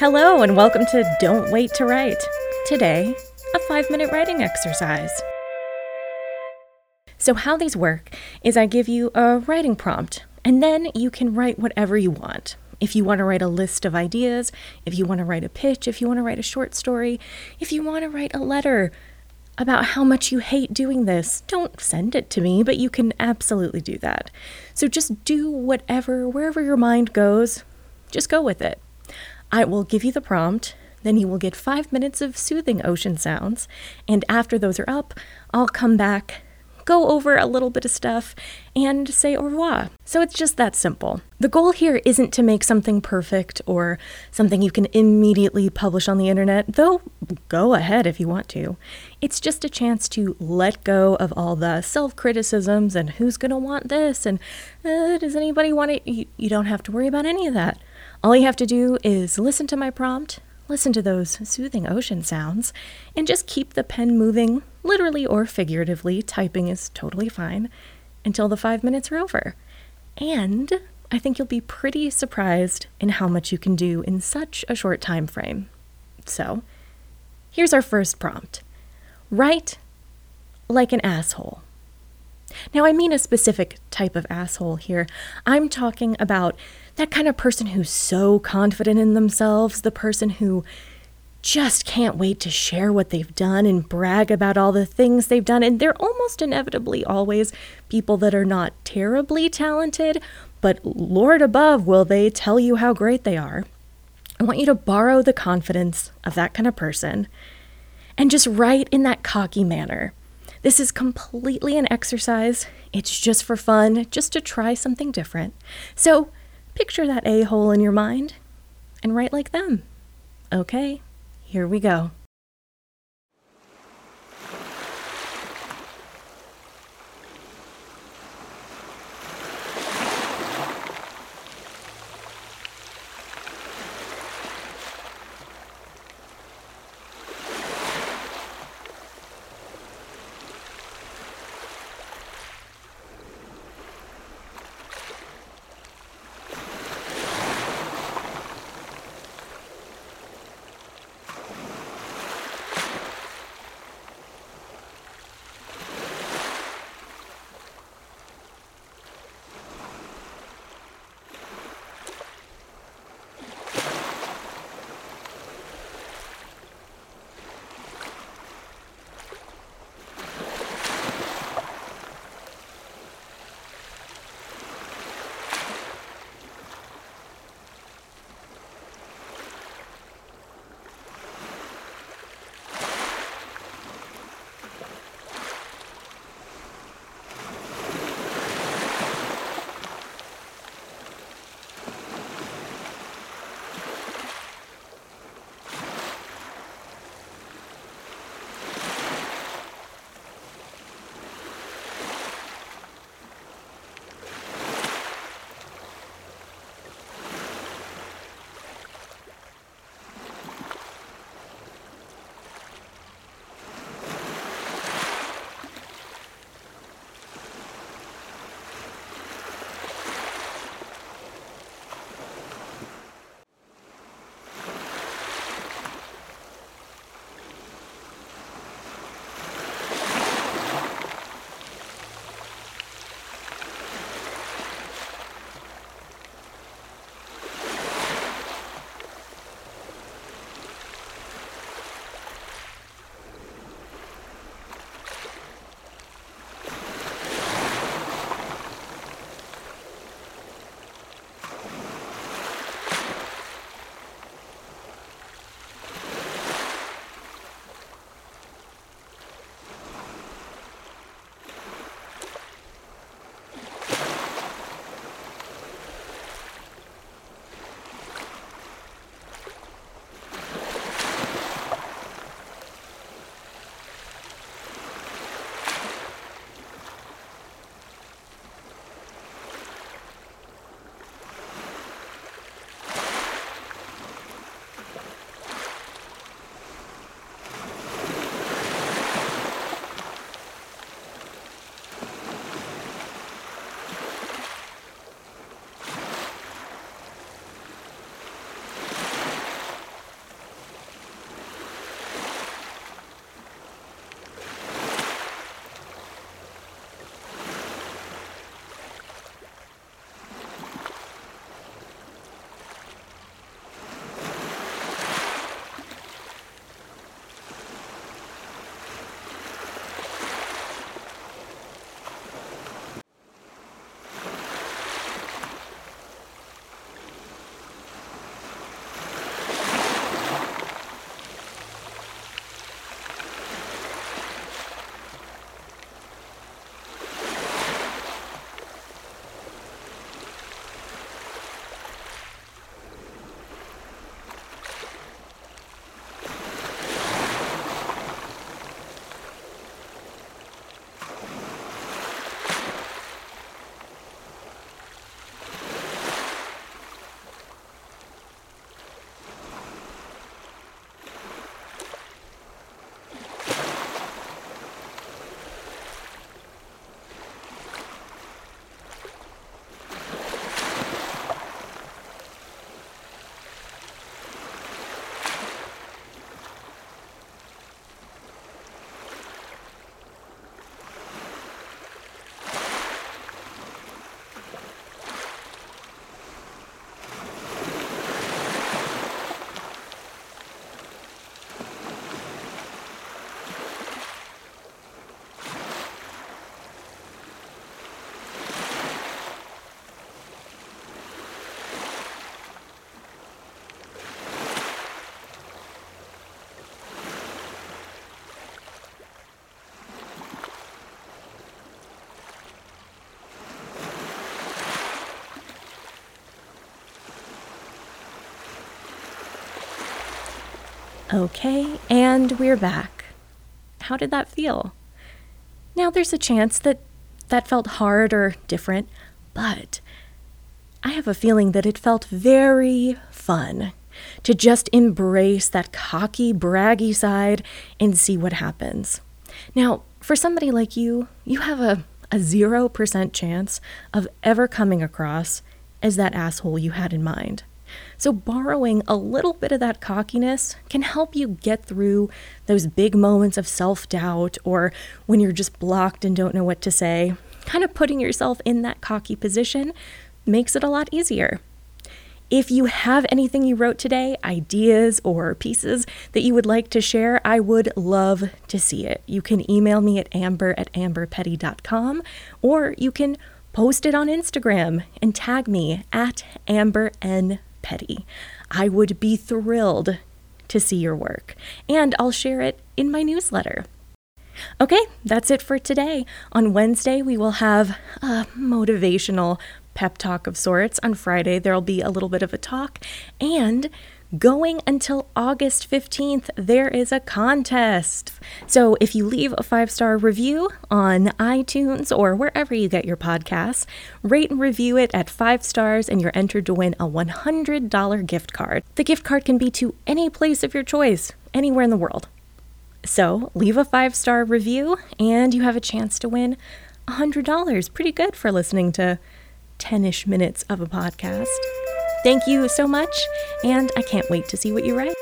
Hello, and welcome to Don't Wait to Write. Today, a five minute writing exercise. So, how these work is I give you a writing prompt, and then you can write whatever you want. If you want to write a list of ideas, if you want to write a pitch, if you want to write a short story, if you want to write a letter about how much you hate doing this, don't send it to me, but you can absolutely do that. So just do whatever, wherever your mind goes, just go with it. I will give you the prompt, then you will get five minutes of soothing ocean sounds, and after those are up, I'll come back go over a little bit of stuff, and say au revoir. So it's just that simple. The goal here isn't to make something perfect or something you can immediately publish on the internet, though go ahead if you want to. It's just a chance to let go of all the self criticisms and who's going to want this and uh, does anybody want it. You, you don't have to worry about any of that. All you have to do is listen to my prompt, listen to those soothing ocean sounds, and just keep the pen moving literally or figuratively, typing is totally fine until the five minutes are over. And I think you'll be pretty surprised in how much you can do in such a short time frame. So, here's our first prompt Write like an asshole. Now, I mean a specific type of asshole here. I'm talking about that kind of person who's so confident in themselves, the person who just can't wait to share what they've done and brag about all the things they've done. And they're almost inevitably always people that are not terribly talented, but Lord above, will they tell you how great they are? I want you to borrow the confidence of that kind of person and just write in that cocky manner. This is completely an exercise. It's just for fun, just to try something different. So picture that a hole in your mind and write like them. Okay? Here we go. Okay, and we're back. How did that feel? Now, there's a chance that that felt hard or different, but I have a feeling that it felt very fun to just embrace that cocky, braggy side and see what happens. Now, for somebody like you, you have a, a 0% chance of ever coming across as that asshole you had in mind. So, borrowing a little bit of that cockiness can help you get through those big moments of self doubt or when you're just blocked and don't know what to say. Kind of putting yourself in that cocky position makes it a lot easier. If you have anything you wrote today, ideas or pieces that you would like to share, I would love to see it. You can email me at amber at amberpetty.com or you can post it on Instagram and tag me at Amber N. Petty. I would be thrilled to see your work, and I'll share it in my newsletter. Okay, that's it for today. On Wednesday, we will have a motivational pep talk of sorts. On Friday, there'll be a little bit of a talk. And going until August 15th, there is a contest. So if you leave a five star review on iTunes or wherever you get your podcasts, rate and review it at five stars, and you're entered to win a $100 gift card. The gift card can be to any place of your choice, anywhere in the world. So leave a five star review, and you have a chance to win $100. Pretty good for listening to 10 ish minutes of a podcast. Thank you so much, and I can't wait to see what you write.